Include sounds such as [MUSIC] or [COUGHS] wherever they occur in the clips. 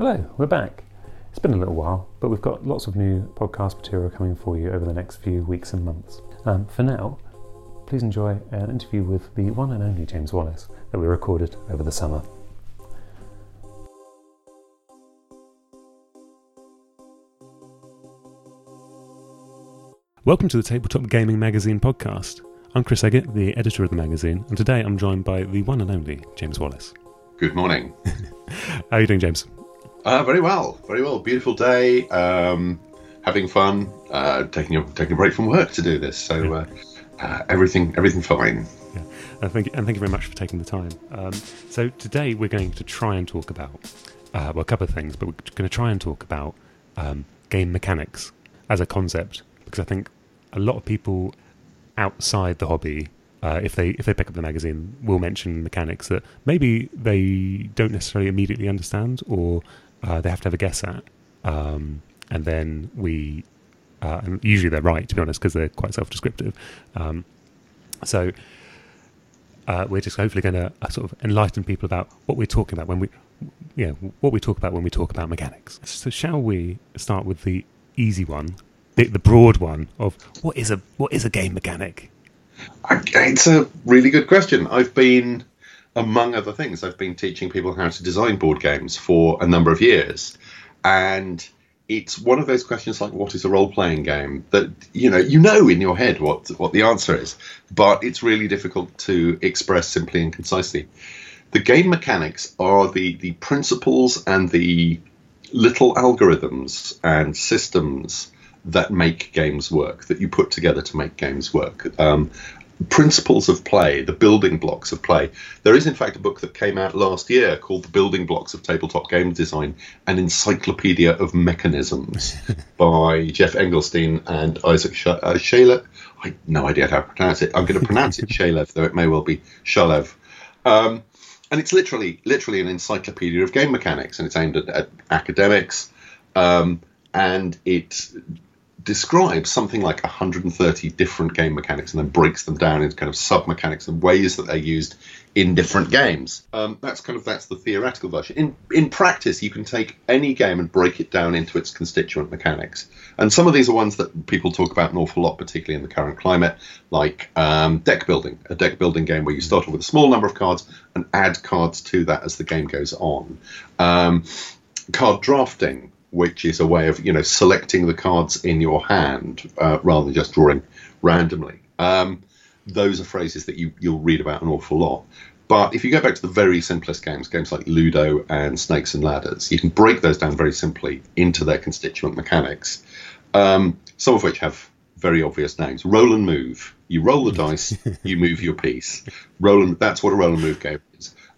Hello, we're back. It's been a little while, but we've got lots of new podcast material coming for you over the next few weeks and months. Um, for now, please enjoy an interview with the one and only James Wallis that we recorded over the summer. Welcome to the Tabletop Gaming Magazine podcast. I'm Chris Eggett, the editor of the magazine, and today I'm joined by the one and only James Wallis. Good morning. [LAUGHS] How are you doing, James? Uh, very well, very well. Beautiful day. Um, having fun. Uh, taking a taking a break from work to do this. So uh, uh everything everything fine. Yeah, and thank you, and thank you very much for taking the time. Um, so today we're going to try and talk about uh, well a couple of things, but we're going to try and talk about um, game mechanics as a concept because I think a lot of people outside the hobby uh, if they if they pick up the magazine, will mention mechanics that maybe they don't necessarily immediately understand, or uh, they have to have a guess at, um, and then we, uh, and usually they're right to be honest because they're quite self-descriptive. Um, so uh, we're just hopefully going to uh, sort of enlighten people about what we're talking about when we, yeah, what we talk about when we talk about mechanics. So shall we start with the easy one, the, the broad one of what is a what is a game mechanic? It's a really good question. I've been among other things, I've been teaching people how to design board games for a number of years. And it's one of those questions like what is a role playing game that you know you know in your head what what the answer is, but it's really difficult to express simply and concisely. The game mechanics are the the principles and the little algorithms and systems that make games work, that you put together to make games work. Um, principles of play, the building blocks of play. There is, in fact, a book that came out last year called The Building Blocks of Tabletop Game Design An Encyclopedia of Mechanisms [LAUGHS] by Geoff Engelstein and Isaac Sh- uh, Shalev. I have no idea how to pronounce it. I'm going to pronounce it [LAUGHS] Shalev, though it may well be Shalev. Um, and it's literally, literally an encyclopedia of game mechanics, and it's aimed at, at academics. Um, and it describes something like 130 different game mechanics and then breaks them down into kind of sub mechanics and ways that they're used in different games. Um, that's kind of that's the theoretical version. In in practice, you can take any game and break it down into its constituent mechanics. And some of these are ones that people talk about an awful lot, particularly in the current climate, like um, deck building, a deck building game where you start off with a small number of cards and add cards to that as the game goes on. Um, card drafting, which is a way of you know selecting the cards in your hand uh, rather than just drawing randomly. Um, those are phrases that you you'll read about an awful lot. But if you go back to the very simplest games, games like Ludo and Snakes and Ladders, you can break those down very simply into their constituent mechanics, um, some of which have very obvious names. Roll and move. You roll the dice, [LAUGHS] you move your piece. Roll and that's what a roll and move game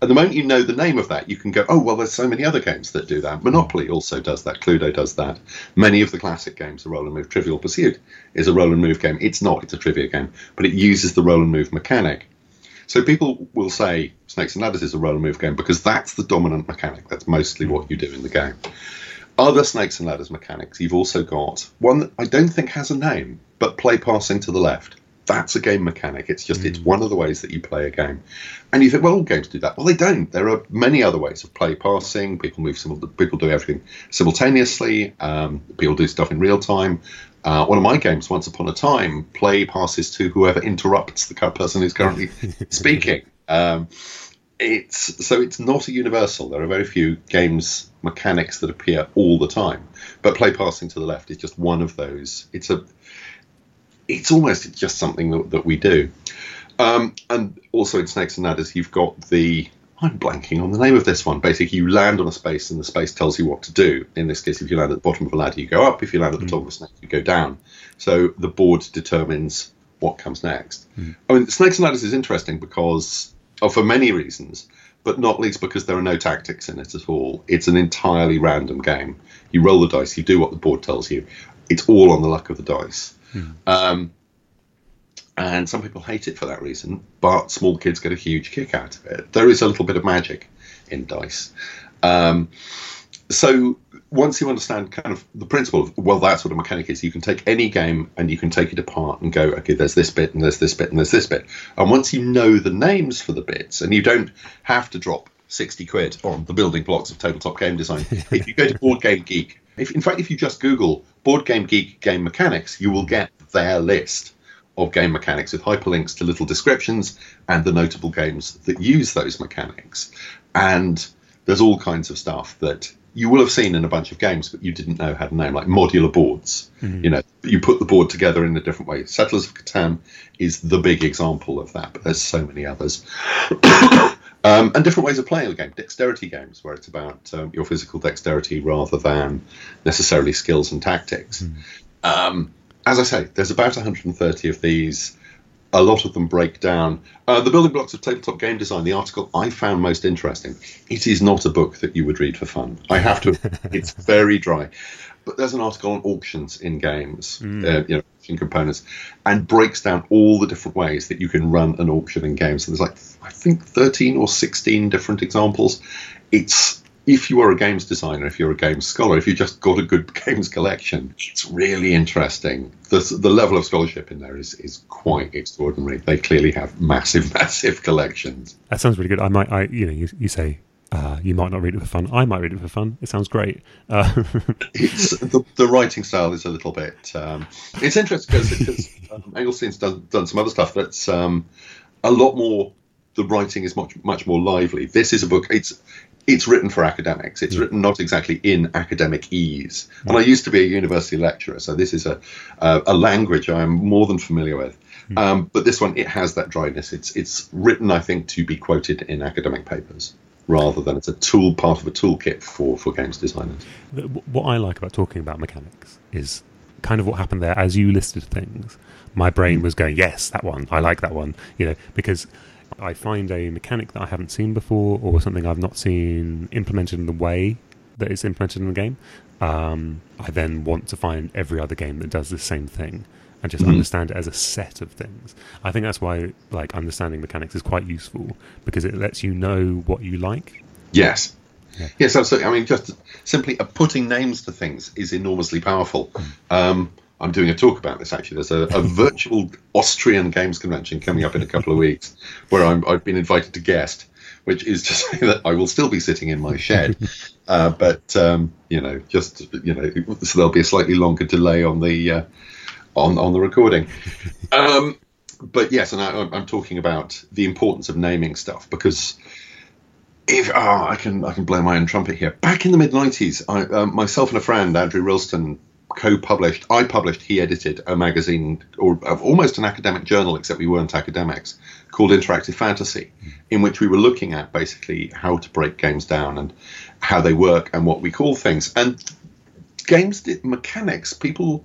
At the moment you know the name of that, you can go, oh, well, there's so many other games that do that. Monopoly also does that. Cluedo does that. Many of the classic games, the roll and move. Trivial Pursuit is a roll and move game. It's not, it's a trivia game, but it uses the roll and move mechanic. So people will say Snakes and Ladders is a roll and move game because that's the dominant mechanic. That's mostly what you do in the game. Other Snakes and Ladders mechanics, you've also got one that I don't think has a name, but play passing to the left that's a game mechanic. It's just mm. it's one of the ways that you play a game. And you think, well, all games do that. Well, they don't. There are many other ways of play passing. People move simul- people do everything simultaneously. Um, people do stuff in real time. Uh, one of my games, Once Upon a Time, play passes to whoever interrupts the person who's currently [LAUGHS] speaking. Um, it's so it's not a universal. There are very few games mechanics that appear all the time, but play passing to the left is just one of those. It's a it's almost just something that, that we do. Um, and also in Snakes and Ladders, you've got the I'm blanking on the name of this one. Basically, you land on a space and the space tells you what to do. In this case, if you land at the bottom of a ladder, you go up. If you land at the mm. top of a snake, you go down. So the board determines what comes next. Mm. I mean, Snakes and Ladders is interesting because, oh, for many reasons, but not least because there are no tactics in it at all. It's an entirely random game. You roll the dice, you do what the board tells you. It's all on the luck of the dice. Hmm. Um, and some people hate it for that reason, but small kids get a huge kick out of it. There is a little bit of magic in dice. Um, so once you understand kind of the principle of well that's what a mechanic is you can take any game and you can take it apart and go okay there's this bit and there's this bit and there's this bit and once you know the names for the bits and you don't have to drop 60 quid on the building blocks of tabletop game design. [LAUGHS] if you go to Board Game Geek, if, in fact, if you just Google Board Game Geek game mechanics, you will get their list of game mechanics with hyperlinks to little descriptions and the notable games that use those mechanics. And there's all kinds of stuff that you will have seen in a bunch of games, but you didn't know had a name, like modular boards. Mm-hmm. You know, you put the board together in a different way. Settlers of Catan is the big example of that, but there's so many others. Um, and different ways of playing the game. Dexterity games, where it's about um, your physical dexterity rather than necessarily skills and tactics. Um, as I say, there's about 130 of these. A lot of them break down. Uh, the building blocks of tabletop game design, the article I found most interesting. It is not a book that you would read for fun. I have to. it's [LAUGHS] very dry. But there's an article on auctions in games, mm. uh, you know, auction components, and breaks down all the different ways that you can run an auction in games. So there's like I think 13 or 16 different examples. It's if you are a games designer, if you're a games scholar, if you just got a good [LAUGHS] games collection, it's really interesting. The, the level of scholarship in there is, is quite extraordinary. They clearly have massive, [LAUGHS] massive collections. That sounds really good. I might, I you know, you, you say uh, you might not read it for fun. I might read it for fun. It sounds great. Uh, [LAUGHS] it's the, the, writing style is a little bit. Um, it's interesting because um, Engelstein's done, done some other stuff that's um, a lot more. The writing is much much more lively. This is a book. It's it's written for academics. It's written not exactly in academicese. And I used to be a university lecturer, so this is a a, a language I am more than familiar with. Hmm. Um, but this one, it has that dryness. It's it's written, I think, to be quoted in academic papers rather than it's a tool part of a toolkit for for games designers. What I like about talking about mechanics is kind of what happened there as you listed things. My brain was going, yes, that one. I like that one. You know, because I find a mechanic that I haven't seen before or something I've not seen implemented in the way that it's implemented in the game, um, I then want to find every other game that does the same thing and just mm-hmm. understand it as a set of things. I think that's why like understanding mechanics is quite useful because it lets you know what you like. Yes. Yeah. Yes, absolutely. I mean, just simply putting names to things is enormously powerful. Mm. Um, I'm doing a talk about this actually. There's a, a [LAUGHS] virtual Austrian games convention coming up in a couple of weeks where i have been invited to guest, which is to [LAUGHS] say that I will still be sitting in my shed, [LAUGHS] uh, but um, you know, just you know, so there'll be a slightly longer delay on the uh, on on the recording. [LAUGHS] Um, but yes, and I, I'm talking about the importance of naming stuff because if oh, I can I can blow my own trumpet here. Back in the mid '90s, I, uh, myself and a friend, Andrew Rilstone, co-published. I published. He edited a magazine or almost an academic journal, except we weren't academics, called Interactive Fantasy, in which we were looking at basically how to break games down and how they work and what we call things. And games did mechanics. People.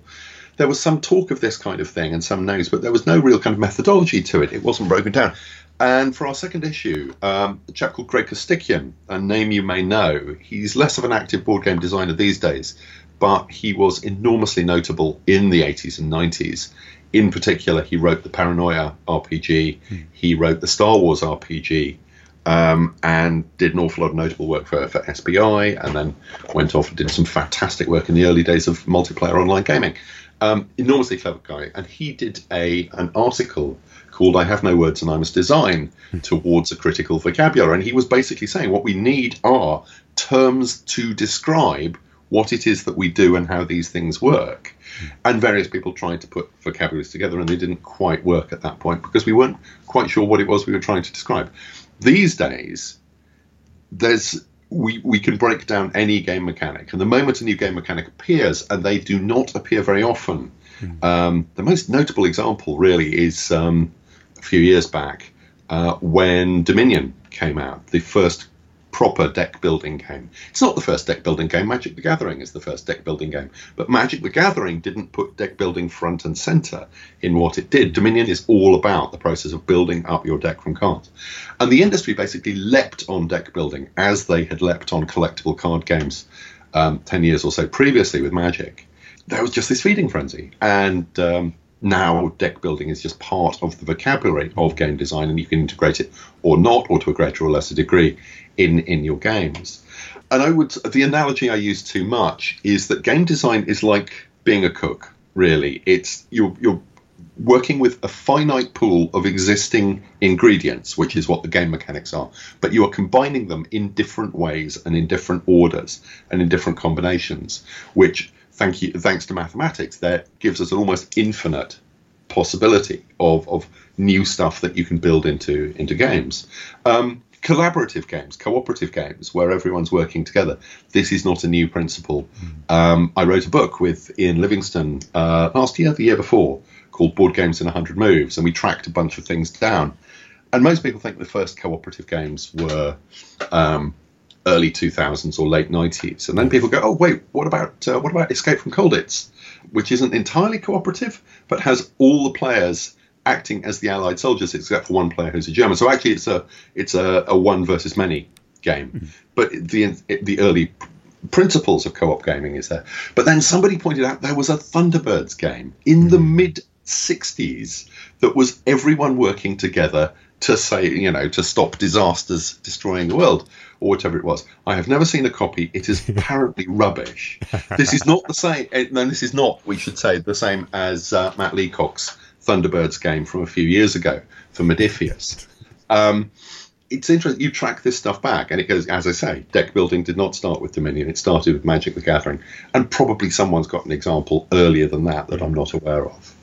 There was some talk of this kind of thing and some names, but there was no real kind of methodology to it. It wasn't broken down. And for our second issue, um, a chap called Greg Costikyan, a name you may know, he's less of an active board game designer these days, but he was enormously notable in the 80s and 90s. In particular, he wrote the Paranoia RPG, mm. he wrote the Star Wars RPG, um, and did an awful lot of notable work for, for SPI, and then went off and did some fantastic work in the early days of multiplayer online gaming. Um, enormously clever guy, and he did a an article called "I Have No Words and I Must Design" hmm. towards a critical vocabulary, and he was basically saying what we need are terms to describe what it is that we do and how these things work. And various people tried to put vocabularies together and they didn't quite work at that point because we weren't quite sure what it was we were trying to describe. These days, there's we, we can break down any game mechanic. And the moment a new game mechanic appears, and they do not appear very often, mm. um, the most notable example really is um, a few years back uh, when Dominion came out, the first proper deck building game. It's not the first deck building game. Magic the Gathering is the first deck building game. But Magic the Gathering didn't put deck building front and center in what it did. Dominion is all about the process of building up your deck from cards. And the industry basically leapt on deck building as they had leapt on collectible card games um, 10 years or so previously with Magic. There was just this feeding frenzy. And um, now deck building is just part of the vocabulary of game design and you can integrate it or not or to a greater or lesser degree in in your games. And I would the analogy I use too much is that game design is like being a cook. Really, it's you're you're working with a finite pool of existing ingredients, which is what the game mechanics are, but you are combining them in different ways and in different orders and in different combinations, which thank you thanks to mathematics that gives us an almost infinite possibility of, of new stuff that you can build into into games. Um, collaborative games, cooperative games, where everyone's working together. This is not a new principle. Mm. Um, I wrote a book with Ian Livingstone uh, last year, the year before, called Board Games in 100 Moves, and we tracked a bunch of things down. And most people think the first cooperative games were um, early 2000s or late 90s, and then people go, "Oh, wait, what about uh, what about Escape from Colditz?" which isn't entirely cooperative, but has all the players acting as the Allied soldiers, except for one player who's a German. So actually, it's a it's a, a one versus many game. Mm-hmm. But the the early principles of co-op gaming is there. But then somebody pointed out there was a Thunderbirds game in mm-hmm. the mid 60s that was everyone working together to say, you know, to stop disasters destroying the world or whatever it was. I have never seen a copy. It is [LAUGHS] apparently rubbish. This is not the same. Eh, no, this is not. We should say the same as uh, Matt Leacock's Thunderbirds game from a few years ago for Modiphius. Um, it's interesting. You track this stuff back, and it goes, as I say, deck building did not start with Dominion. It started with Magic the Gathering, and probably someone's got an example earlier than that that I'm not aware of.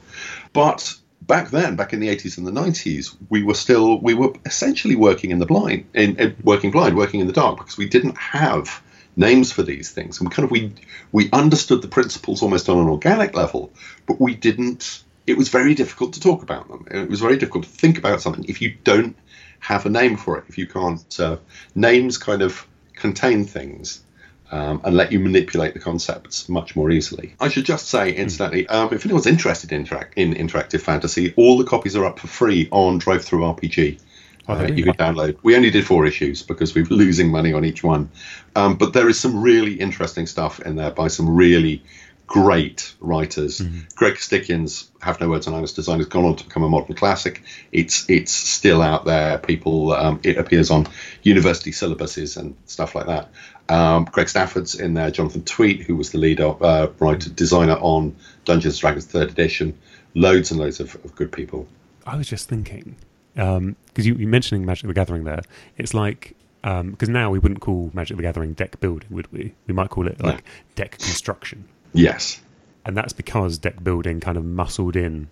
But back then, back in the 80s and the 90s, we were still we were essentially working in the blind, in, in, working blind, working in the dark because we didn't have names for these things, and we kind of we we understood the principles almost on an organic level, but we didn't. It was very difficult to talk about them. It was very difficult to think about something if you don't have a name for it. If you can't, uh, names kind of contain things um, and let you manipulate the concepts much more easily. I should just say, incidentally, um, if anyone's interested in, in, interactive fantasy, all the copies are up for free on DriveThruRPG. Oh, uh, you can download. We only did four issues because we were losing money on each one, um, but there is some really interesting stuff in there by some really great writers. Mm-hmm. Greg Costikyan's Have No Words and I Must Design has gone on to become a modern classic. It's it's still out there. People, um, it appears on university syllabuses and stuff like that. Um, Greg Stafford's in there. Jonathan Tweet, who was the lead uh, writer designer on Dungeons and Dragons Third Edition. Loads and loads of, of good people. I was just thinking because um, you, you mentioning Magic the Gathering there. It's like because um, now we wouldn't call Magic the Gathering deck building, would we? We might call it like deck construction. Yes. And that's because deck building kind of muscled in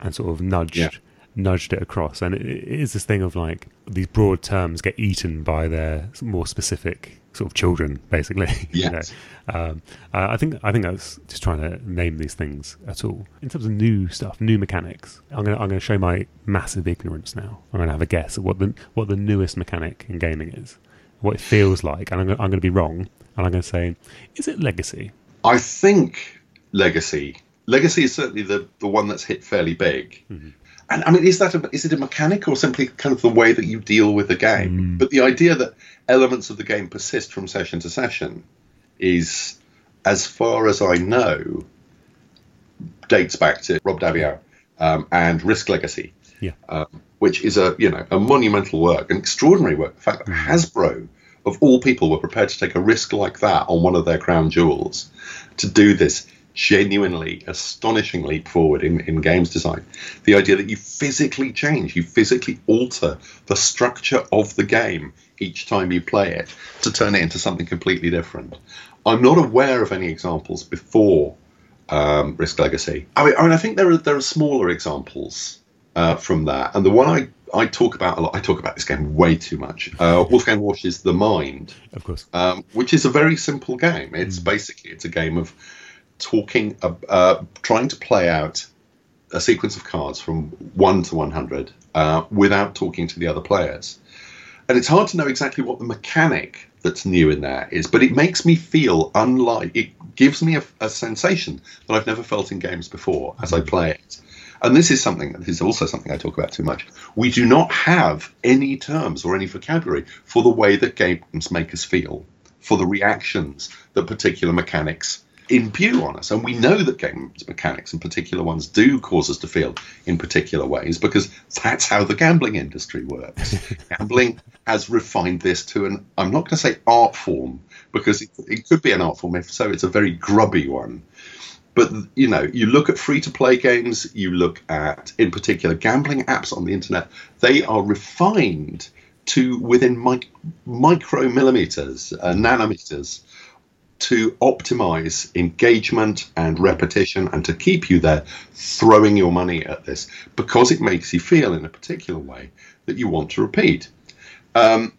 and sort of nudged yeah. nudged it across. And it, it is this thing of like these broad terms get eaten by their more specific sort of children, basically. Yes. [LAUGHS] you know? um, uh, I think I think I was just trying to name these things at all. In terms of new stuff, new mechanics, I'm gonna I'm gonna show my massive ignorance now. I'm gonna have a guess at what the what the newest mechanic in gaming is, what it feels like, and I'm gonna, I'm gonna be wrong, and I'm gonna say, is it legacy? I think Legacy. Legacy is certainly the, the one that's hit fairly big. Mm-hmm. And I mean, is that a, is it a mechanic or simply kind of the way that you deal with the game? Mm. But the idea that elements of the game persist from session to session is, as far as I know, dates back to Rob Daviau um, and Risk Legacy, yeah. um, which is a you know a monumental work, an extraordinary work. In fact, mm. Hasbro of all people were prepared to take a risk like that on one of their crown jewels to do this genuinely astonishing leap forward in, in games design. The idea that you physically change, you physically alter the structure of the game each time you play it to turn it into something completely different. I'm not aware of any examples before um, Risk Legacy. I mean, I mean, I think there are there are smaller examples uh, from that, and the one I I talk about a lot. I talk about this game way too much. Uh, Wolfgang Warsch's The Mind, of course, um, which is a very simple game. It's mm. basically it's a game of talking, uh, uh, trying to play out a sequence of cards from one to one hundred uh, without talking to the other players. And it's hard to know exactly what the mechanic that's new in there is, but it makes me feel unlike. It gives me a, a sensation that I've never felt in games before as I play it and this is something, this is also something I talk about too much. We do not have any terms or any vocabulary for the way that games make us feel, for the reactions that particular mechanics imbue on us. And we know that games mechanics and particular ones do cause us to feel in particular ways because that's how the gambling industry works. [LAUGHS] gambling has refined this to an, I'm not going to say art form because it, it could be an art form, if so, it's a very grubby one but you know, you look at free to play games, you look at, in particular, gambling apps on the internet. They are refined to within mic- micromillimeters, uh, nanometers, to optimize engagement and repetition, and to keep you there, throwing your money at this because it makes you feel in a particular way that you want to repeat. Um,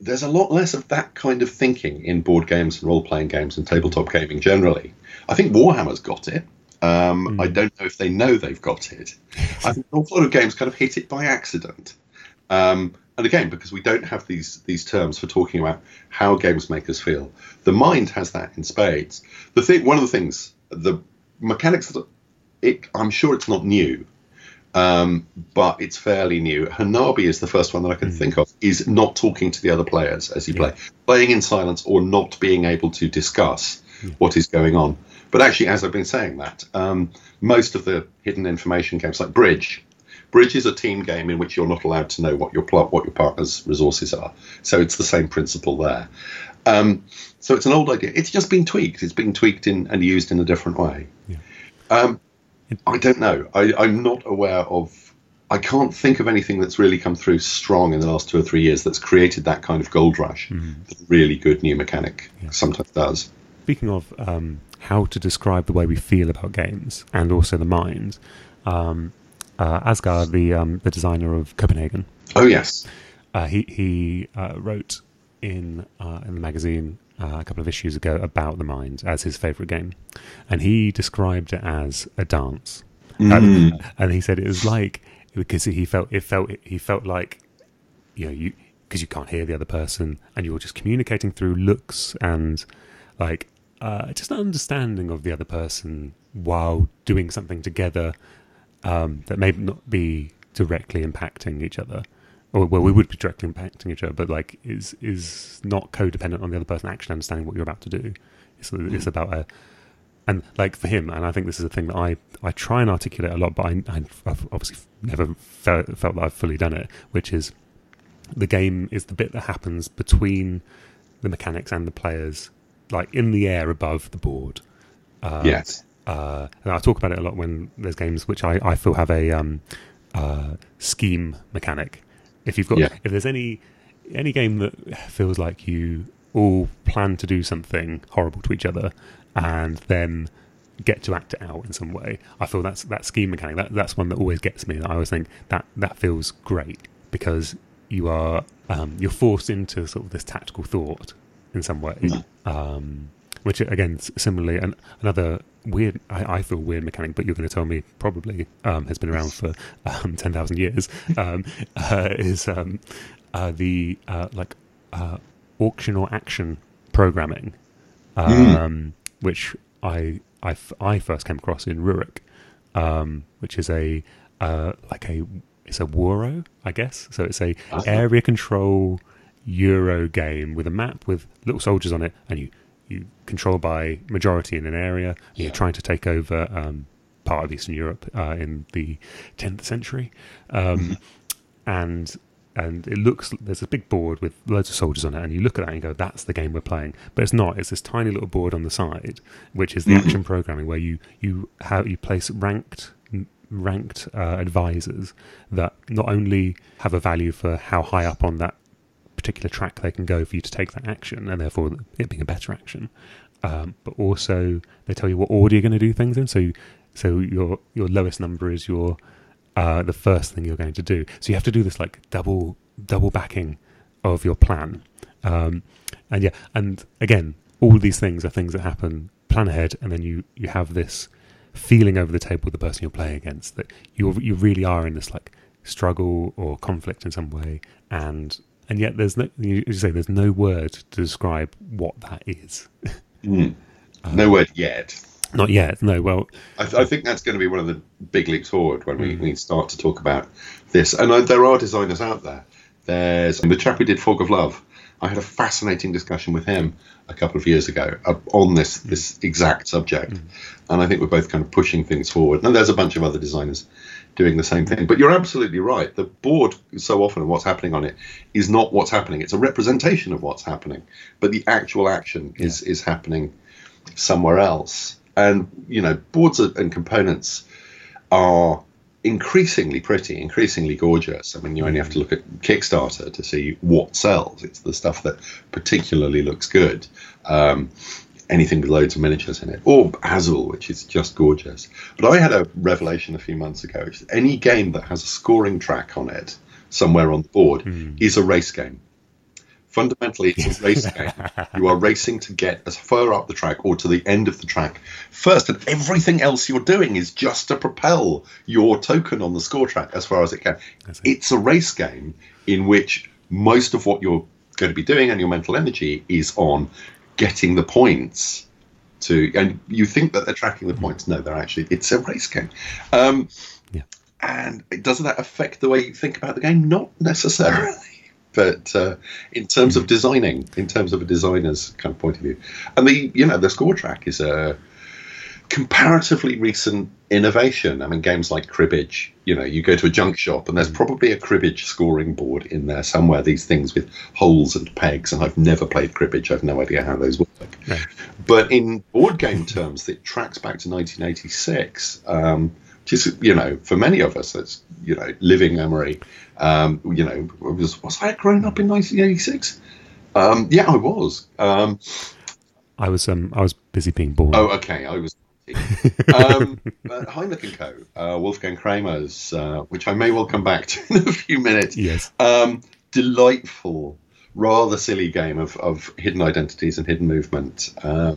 there's a lot less of that kind of thinking in board games and role playing games and tabletop gaming generally. I think Warhammer's got it. Um, mm. I don't know if they know they've got it. [LAUGHS] I think an awful lot of games kind of hit it by accident. Um, and again, because we don't have these these terms for talking about how games make us feel, the mind has that in spades. The thing, one of the things, the mechanics that it, I'm sure it's not new, um, but it's fairly new. Hanabi is the first one that I can mm. think of. Is not talking to the other players as you yeah. play, playing in silence, or not being able to discuss yeah. what is going on. But actually, as I've been saying that, um, most of the hidden information games like Bridge, Bridge is a team game in which you're not allowed to know what your plot, what your partner's resources are. So it's the same principle there. Um, so it's an old idea. It's just been tweaked. It's been tweaked in and used in a different way. Yeah. Um, I don't know. I, I'm not aware of. I can't think of anything that's really come through strong in the last two or three years that's created that kind of gold rush. Mm. That really good new mechanic yeah. sometimes does. Speaking of um, how to describe the way we feel about games and also the mind, um, uh, Asger, the um, the designer of Copenhagen. Oh yes. Uh, he he uh, wrote in uh, in the magazine uh, a couple of issues ago about the mind as his favorite game, and he described it as a dance. Mm. And, and he said it was like because he felt it felt he felt like you know you because you can't hear the other person and you're just communicating through looks and like uh, just an understanding of the other person while doing something together um, that may not be directly impacting each other or well, we would be directly impacting each other, but like is is not codependent on the other person actually understanding what you're about to do. It's, mm. it's about a and like for him, and I think this is a thing that I, I try and articulate a lot, but I, have obviously never felt, felt that I've fully done it, which is the game is the bit that happens between the mechanics and the players, like in the air above the board. Uh, yes. Uh, and I talk about it a lot when there's games which I, I feel have a um, uh, scheme mechanic, if you've got, yeah. if there's any any game that feels like you all plan to do something horrible to each other and then get to act it out in some way, I feel that's that scheme mechanic. That that's one that always gets me. That I always think that that feels great because you are um, you're forced into sort of this tactical thought in some way. Mm. Um, which again, similarly, an, another weird, I, I, feel weird mechanic, but you're going to tell me probably um, has been around for um, ten thousand years. Um, [LAUGHS] uh, is um, uh, the uh, like uh, auction or action programming, mm. which I, I, I first came across in Rurik, um, which is a uh, like a it's a Wuro, I guess. So it's a uh-huh. area control Euro game with a map with little soldiers on it, and you you control by majority in an area. Yeah. You're trying to take over um, part of Eastern Europe uh, in the 10th century, um, mm-hmm. and and it looks there's a big board with loads of soldiers on it, and you look at that and go, "That's the game we're playing." But it's not. It's this tiny little board on the side, which is the mm-hmm. action programming, where you you have you place ranked ranked uh, advisors that not only have a value for how high up on that particular track they can go for you to take that action, and therefore it being a better action. Um, but also they tell you what order you're going to do things in. So so your your lowest number is your uh, the first thing you're going to do. So you have to do this like double double backing of your plan. Um, and yeah, and again, all these things are things that happen. Plan ahead, and then you you have this feeling over the table with the person you're playing against that you you really are in this like struggle or conflict in some way, and and yet there's no you say there's no word to describe what that is. Mm. [LAUGHS] um, no word yet. Not yet. No. Well, I, th- I, think that's going to be one of the big leaps forward when we, mm. we start to talk about this. And uh, there are designers out there. There's the chap who did Fog of Love. I had a fascinating discussion with him a couple of years ago uh, on this this exact subject, mm. and I think we're both kind of pushing things forward. And there's a bunch of other designers doing the same thing. But you're absolutely right. The board, so often, what's happening on it is not what's happening. It's a representation of what's happening, but the actual action is yeah. is happening somewhere else. and you know, boards and components are increasingly pretty, increasingly gorgeous. I mean, you only have to look at Kickstarter to see what sells. It's the stuff that particularly looks good. Um, anything with loads of miniatures in it, or Azul, which is just gorgeous. But I had a revelation a few months ago. Any game that has a scoring track on it somewhere on the board mm. is a race game. Fundamentally, it's a race [LAUGHS] game. You are racing to get as far up the track or to the end of the track first, and everything else you're doing is just to propel your token on the score track as far as it can. It's a race game in which most of what you're going to be doing and your mental energy is on getting the points to and you think that they're tracking the points. No they're actually it's a race game. Um, yeah. and doesn't that affect the way you think about the game? Not necessarily. [LAUGHS] But uh, in terms of designing in terms of a designer's kind of point of view. And the you know the score track is a comparatively recent innovation. I mean, games like cribbage, you know, you go to a junk shop and there's probably a cribbage scoring board in there somewhere, these things with holes and pegs. And I've never played cribbage, I've no idea how those work. No. But in board game terms, it tracks back to 1986. Um, which is, you know, for many of us, it's, you know, living memory. Um, you know, was, was I grown up in 1986? Um, yeah, I was. Um, I was um, I was busy being born. Oh, okay. I was [LAUGHS] um, Heimlich Co. Uh, Wolfgang Kramer's, uh, which I may well come back to [LAUGHS] in a few minutes. Yes. Um, delightful, rather silly game of, of hidden identities and hidden movement. Uh,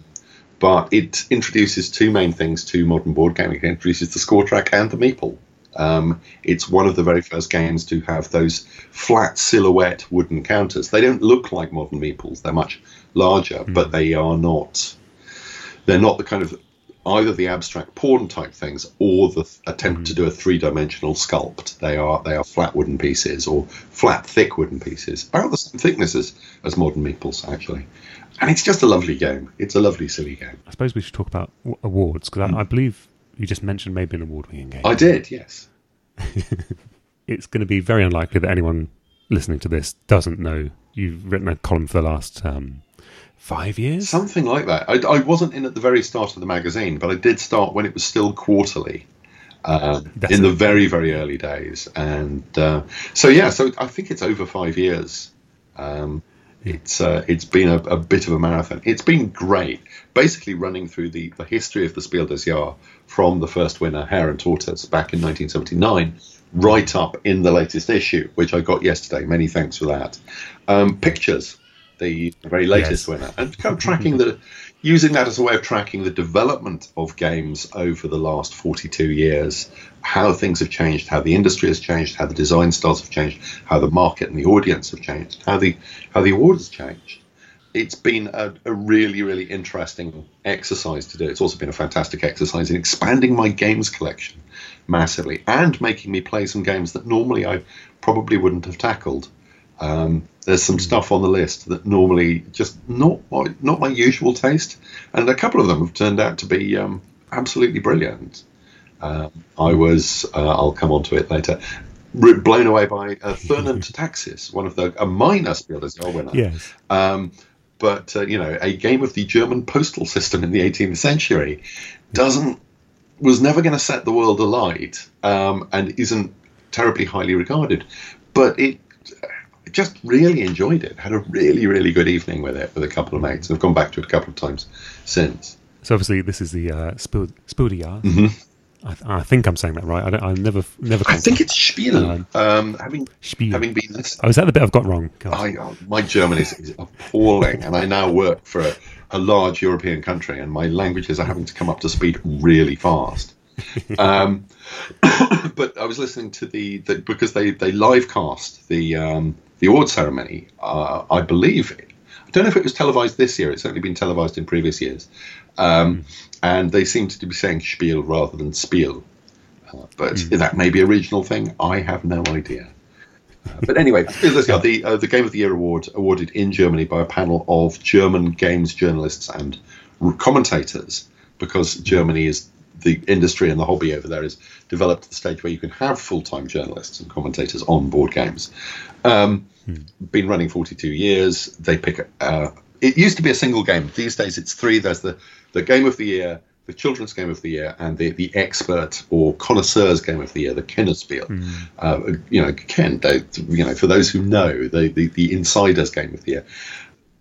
but it introduces two main things to modern board gaming. It introduces the score track and the meeple. Um, it's one of the very first games to have those flat silhouette wooden counters. They don't look like modern meeples; they're much larger, mm. but they are not. They're not the kind of either the abstract pawn type things or the attempt mm-hmm. to do a three dimensional sculpt. They are they are flat wooden pieces or flat thick wooden pieces, about the same thickness as, as modern meeples actually. And it's just a lovely game. It's a lovely silly game. I suppose we should talk about w- awards because mm. I, I, believe you just mentioned maybe an award winning game. I did, yes. [LAUGHS] it's going to be very unlikely that anyone listening to this doesn't know you've written a column for the last um, five years, something like that. I, I, wasn't in at the very start of the magazine, but I did start when it was still quarterly. Uh, in the very very early days, and uh, so yeah, so I think it's over five years. Um, it's uh, it's been a, a, bit of a marathon. It's been great, basically running through the, the history of the Spiel des Jahres from the first winner, Hare and Tortoise, back in 1979, right up in the latest issue, which I got yesterday. Many thanks for that. Um, pictures the very latest yes. winner, and kind of tracking the [LAUGHS] using that as a way of tracking the development of games over the last 42 years, how things have changed, how the industry has changed, how the design styles have changed, how the market and the audience have changed, how the how the awards changed. It's been a, a really, really interesting exercise to do. It's also been a fantastic exercise in expanding my games collection massively and making me play some games that normally I probably wouldn't have tackled. Um, there's some stuff on the list that normally just not my, not my usual taste, and a couple of them have turned out to be um, absolutely brilliant. Uh, I was, uh, I'll come on to it later, blown away by uh, Thurn and [LAUGHS] Taxis, one of the a minor Spiel des Jahres winner. Yes. Um, but uh, you know, a game of the German postal system in the 18th century doesn't was never going to set the world alight um, and isn't terribly highly regarded, but it just really enjoyed it. Had a really, really good evening with it with a couple of mates. I've gone back to it a couple of times since. So obviously, this is the uh, Spiel, mm-hmm. I, th- I, think I'm saying that right. I, don't, I never, never. I think it's Spiel. Um, um, having Spiel. having been this. Oh, is that the bit I've got wrong? I, oh, my German is, is appalling, and I now work for a, a, large European country, and my languages are having to come up to speed really fast. [LAUGHS] um, [COUGHS] but I was listening to the, the, because they they live cast the um, the award ceremony, uh, I believe, I don't know if it was televised this year. It's certainly been televised in previous years, um, and they seem to be saying Spiel rather than Spiel. Uh, but mm. that may be a regional thing. I have no idea. Uh, but anyway, [LAUGHS] the uh, the Game of the Year award awarded in Germany by a panel of German games journalists and commentators, because Germany is the industry and the hobby over there is developed to the stage where you can have full time journalists and commentators on board games. Um, hmm. Been running 42 years. They pick. Uh, it used to be a single game. These days it's three. There's the the game of the year, the children's game of the year and the, the expert or connoisseurs game of the year, the Kennerspiel. Mm. Uh, you know, Ken, they, you know, for those who know, the, the, the insiders game of the year.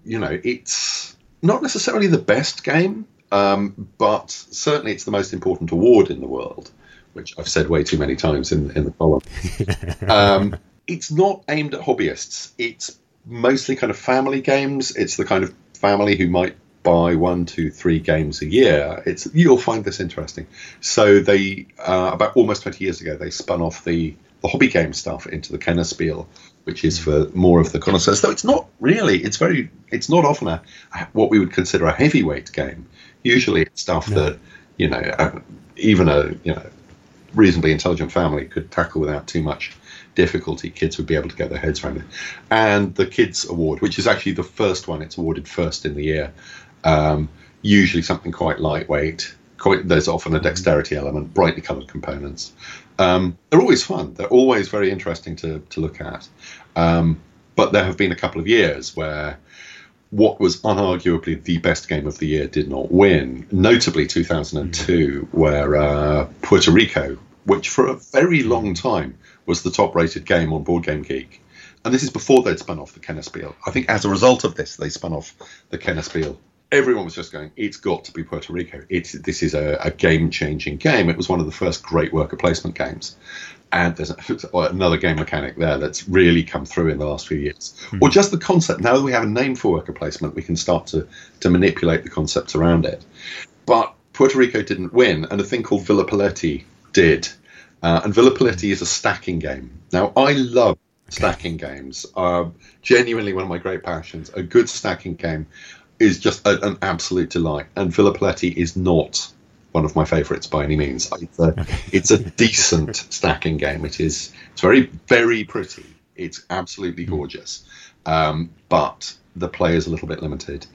You know, it's not necessarily the best game, um, but certainly it's the most important award in the world, which I've said way too many times in, in the column. [LAUGHS] um, it's not aimed at hobbyists. It's mostly kind of family games. It's the kind of family who might buy one, two, three games a year, it's you'll find this interesting. So they uh, about almost twenty years ago they spun off the the hobby game stuff into the Kennerspiel, which is for more of the connoisseurs. Though it's not really, it's very, it's not often a what we would consider a heavyweight game. Usually, it's stuff no. that you know uh, even a you know reasonably intelligent family could tackle without too much difficulty, kids would be able to get their heads around it. And the Kids Award, which is actually the first one, it's awarded first in the year, um, usually something quite lightweight. Quite, there's often a dexterity element, brightly coloured components. Um, they're always fun. They're always very interesting to, to look at. Um, but there have been a couple of years where what was unarguably the best game of the year did not win. Notably, 2002, mm-hmm. where uh, Puerto Rico, which for a very long time was the top-rated game on Board Game Geek, and this is before they'd spun off the Kennerspiel. I think as a result of this, they spun off the Kennerspiel everyone was just going, it's got to be Puerto Rico. It's this is a, a game changing game. It was one of the first great worker placement games. And there's [LAUGHS] another game mechanic there that's really come through in the last few years. Mm-hmm. Or just the concept. Now that we have a name for worker placement, we can start to, to manipulate the concepts around it. But Puerto Rico didn't win, and a thing called Villa Paletti did. Uh, and Villa Paletti is a stacking game. Now, I love stacking games. Uh, genuinely one of my great passions. A good stacking game is just a, an absolute delight. And Villa Paletti is not one of my favourites by any means. It's a, [LAUGHS] it's a decent stacking game. It is. It's very very pretty. It's absolutely hmm. gorgeous, um, but the play is a little bit limited.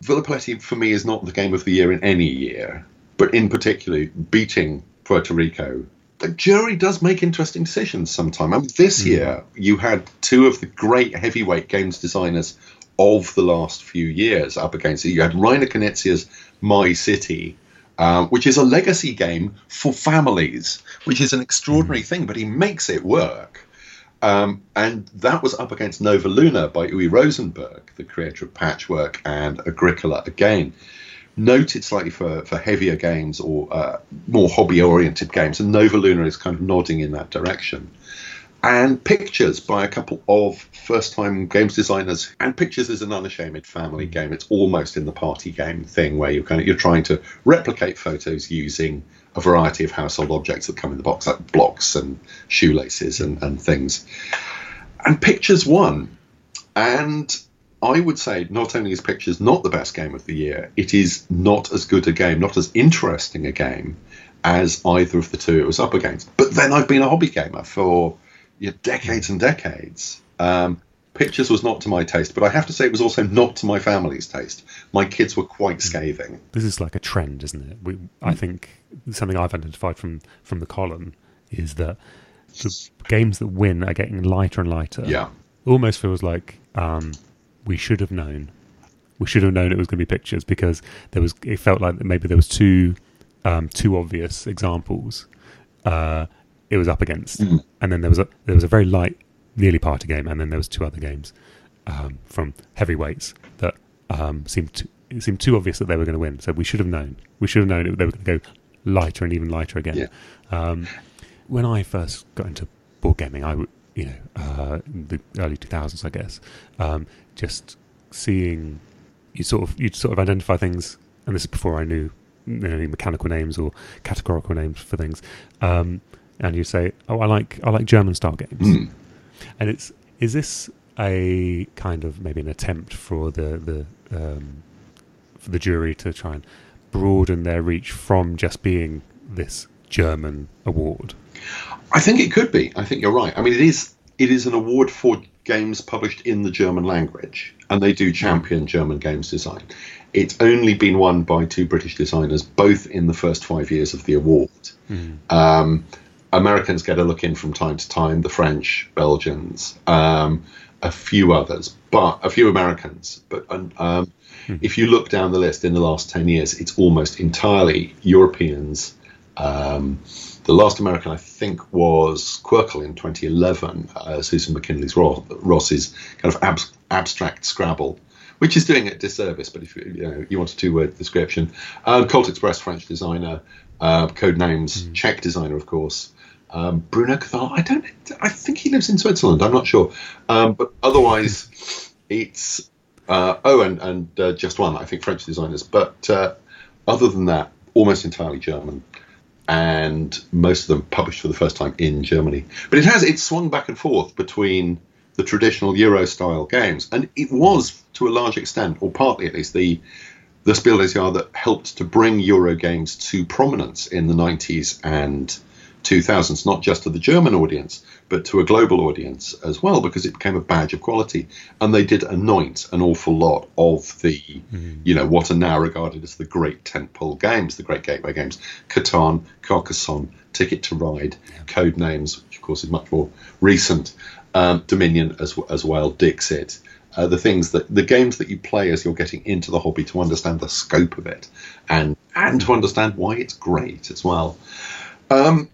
Villa Paletti for me is not the game of the year in any year, but in particular beating Puerto Rico. The jury does make interesting decisions sometimes. I mean, this mm. year you had two of the great heavyweight games designers of the last few years up against it. You had Reiner Knizia's My City, uh, which is a legacy game for families, which is an extraordinary thing, but he makes it work. Um, and that was up against Nova Luna by Uwe Rosenberg, the creator of Patchwork and Agricola again. Noted slightly for, for heavier games or uh, more hobby oriented games, and Nova Luna is kind of nodding in that direction and pictures by a couple of first time games designers and pictures is an unashamed family mm. game it's almost in the party game thing where you're kind of you're trying to replicate photos using a variety of household objects that come in the box like blocks and shoelaces and, and things and pictures won and I would say not only is Pictures not the best game of the year, it is not as good a game, not as interesting a game as either of the two it was up against. But then I've been a hobby gamer for yeah, decades and decades. Um, Pictures was not to my taste, but I have to say it was also not to my family's taste. My kids were quite scathing. This is like a trend, isn't it? We, I think something I've identified from from the column is that the games that win are getting lighter and lighter. Yeah, almost feels like um, we should have known. We should have known it was going to be pictures because there was. It felt like maybe there was two um, two obvious examples. Uh, it was up against, mm. and then there was a there was a very light, nearly party game, and then there was two other games um, from heavyweights that um, seemed to, it seemed too obvious that they were going to win. So we should have known. We should have known it, they were going to go lighter and even lighter again. Yeah. Um, when I first got into board gaming, I you know uh, the early two thousands, I guess, um, just seeing you sort of you sort of identify things, and this is before I knew any mechanical names or categorical names for things. And you say, "Oh, I like I like German style games," mm. and it's is this a kind of maybe an attempt for the the um, for the jury to try and broaden their reach from just being this German award? I think it could be. I think you're right. I mean, it is it is an award for games published in the German language, and they do champion German games design. It's only been won by two British designers, both in the first five years of the award. Mm. Um, Americans get a look in from time to time, the French, Belgians. Um, a few others, but a few Americans. But um, if you look down the list in the last 10 years, it's almost entirely Europeans. Um, the last American, I think, was Qwirkle in 2011, uh, Susan McKinley's Ross, Ross's kind of ab- abstract Scrabble, which is doing it disservice. But if you, you, know, you want a two-word description, um, Colt Express, French designer, uh, Codenames, mm. Czech designer, of course. Um, Bruno Cathala, I don't, I think he lives in Switzerland. I'm not sure, um, but otherwise, it's uh, oh, and and uh, just one, I think, French designers. But uh, other than that, almost entirely German and most of them published for the first time in Germany. But it has it's swung back and forth between the traditional Euro style games, and it was to a large extent, or partly at least, the the Spiel des Jahres that helped to bring Euro games to prominence in the 90s and 2000s, not just to the German audience, but to a global audience as well, because it became a badge of quality. And they did anoint an awful lot of the, mm-hmm. you know, what are now regarded as the great tentpole games, the great gateway games Catan, Carcassonne, Ticket to Ride, yeah. Codenames, which of course is much more recent, um, Dominion as, as well, Dixit. Uh, the things that the games that you play as you're getting into the hobby to understand the scope of it and and to understand why it's great as well. Um,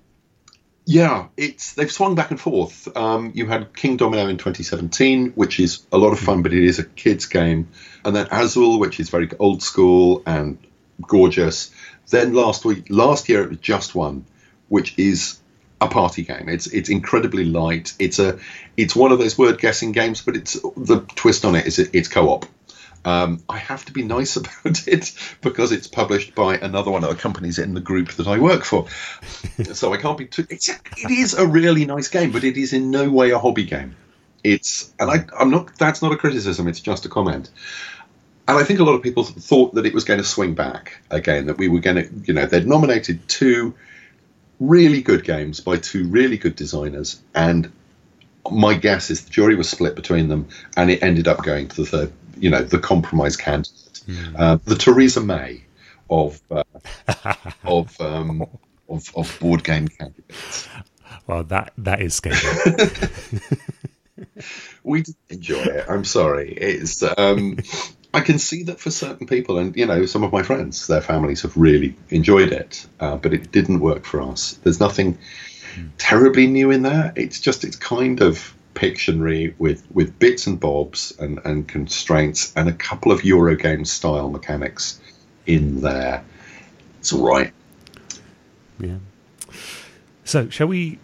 yeah, it's they've swung back and forth. Um, you had Kingdomino in 2017, which is a lot of fun, but it is a kids game, and then Azul, which is very old school and gorgeous. Then last week, last year it was Just One, which is a party game. It's it's incredibly light. It's a it's one of those word guessing games, but it's the twist on it is it, it's co-op. Um, I have to be nice [LAUGHS] about it because it's published by another one of the companies in the group that I work for. [LAUGHS] so I can't be too. It's, it is a really nice game, but it is in no way a hobby game. It's and I, I'm not. That's not a criticism. It's just a comment. And I think a lot of people thought that it was going to swing back again. That we were going to, you know, they'd nominated two really good games by two really good designers, and my guess is the jury was split between them, and it ended up going to the third you know the compromise candidate, mm. uh, the Theresa May of uh, [LAUGHS] of, um, of of board game candidates. Well, that that is scary. [LAUGHS] we did enjoy it. I'm sorry. It's um, I can see that for certain people, and you know, some of my friends, their families have really enjoyed it, uh, but it didn't work for us. There's nothing hmm. terribly new in there. It's just it's kind of Pictionary with, with bits and bobs and, and constraints and a couple of Eurogame style mechanics in there. It's all right. Yeah. So, shall we?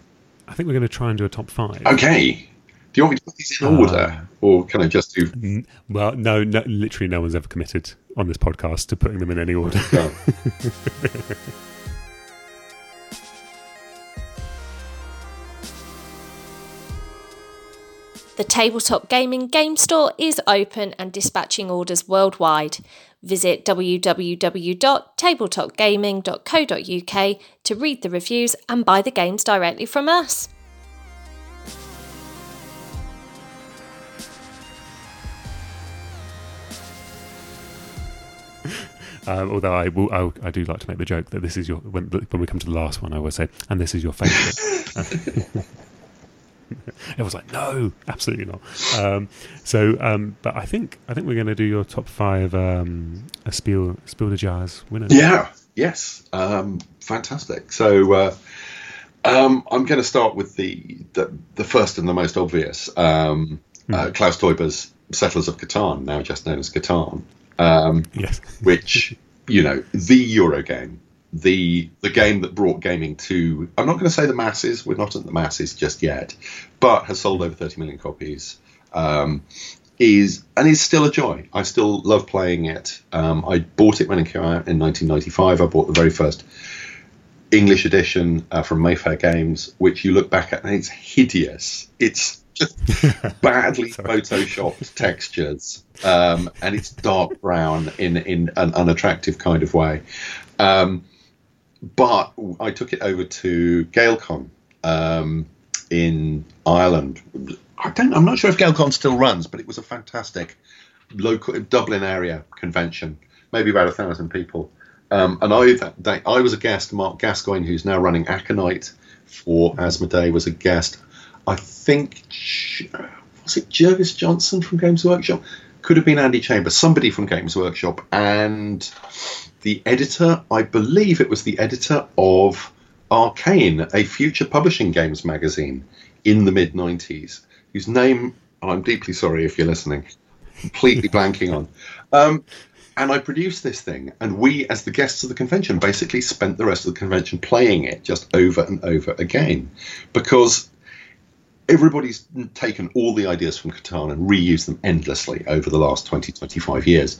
I think we're going to try and do a top five. Okay. Do you want me to put these in order, uh, or can I just do? N- well, no, no, literally, no one's ever committed on this podcast to putting them in any order. No. [LAUGHS] The Tabletop Gaming Game Store is open and dispatching orders worldwide. Visit www.tabletopgaming.co.uk to read the reviews and buy the games directly from us. Um, although I, will, I, I do like to make the joke that this is your when when we come to the last one, I will say, and this is your favourite. [LAUGHS] [LAUGHS] it was like, no, absolutely not. Um, so, um, but I think I think we're going to do your top five um, a Spiel Spiel des Jahres winners. Yeah. Yes. Um, fantastic. So. Uh, um, I'm going to start with the, the, the first and the most obvious. Um, mm. uh, Klaus Teuber's Settlers of Catan, now just known as Catan. yes. which you know the Euro game the the game that brought gaming to I'm not going to say the masses we're not at the masses just yet but has sold over 30 million copies um, is and is still a joy. I still love playing it. Um, I bought it when it came out in 1995 I bought the very first English edition uh, from Mayfair Games which you look back at and it's hideous. It's just [LAUGHS] badly photoshopped textures um, and it's dark brown in in an unattractive kind of way. Um, but I took it over to Gaelcon um, in Ireland. I don't. I'm not sure if Gaelcon still runs, but it was a fantastic local Dublin area convention. Maybe about a thousand people. Um, and I I was a guest. Mark Gascoigne, who's now running Aconyte for Asmodee, was a guest. I think was it Jervis Johnson from Games Workshop? Could have been Andy Chambers, somebody from Games Workshop, and the editor, I believe it was the editor of Arcane, a future publishing games magazine in the mid 90s, whose name, I'm deeply sorry if you're listening, completely [LAUGHS] blanking on. Um, and I produced this thing, and we, as the guests of the convention, basically spent the rest of the convention playing it just over and over again because everybody's taken all the ideas from Catan and reused them endlessly over the last 20, 25 years.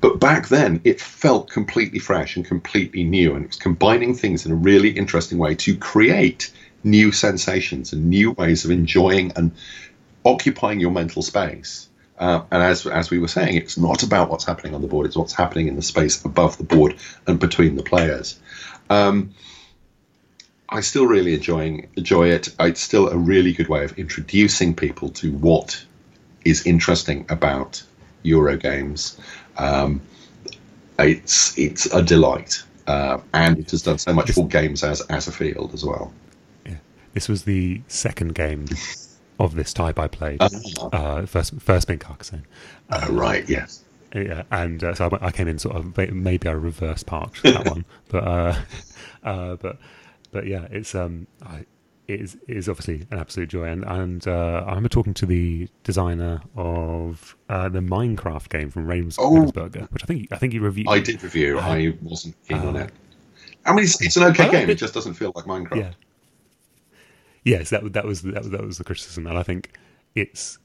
But back then, it felt completely fresh and completely new, and it was combining things in a really interesting way to create new sensations and new ways of enjoying and occupying your mental space. Uh, and as as we were saying, it's not about what's happening on the board; it's what's happening in the space above the board and between the players. Um, I still really enjoying enjoy it. It's still a really good way of introducing people to what is interesting about Euro games. Um, it's it's a delight, uh, and it has done so much for games as as a field as well. Yeah, this was the second game [LAUGHS] of this type I played. Uh-huh. Uh, first first being Carcassonne. Uh, right. Yes. Yeah, and uh, so I, I, came in sort of maybe I reverse parked [LAUGHS] that one, but uh, [LAUGHS] uh, but but yeah, it's um, I, is, it is obviously an absolute joy. And, and uh, I remember talking to the designer of uh, the Minecraft game from Rames, oh, which I think I think you reviewed. I did review. I wasn't keen on uh, it. I mean, it's, it's an okay game. It. it. just doesn't feel like Minecraft. Yeah. Yes, that that was that was that was the criticism, and I think it's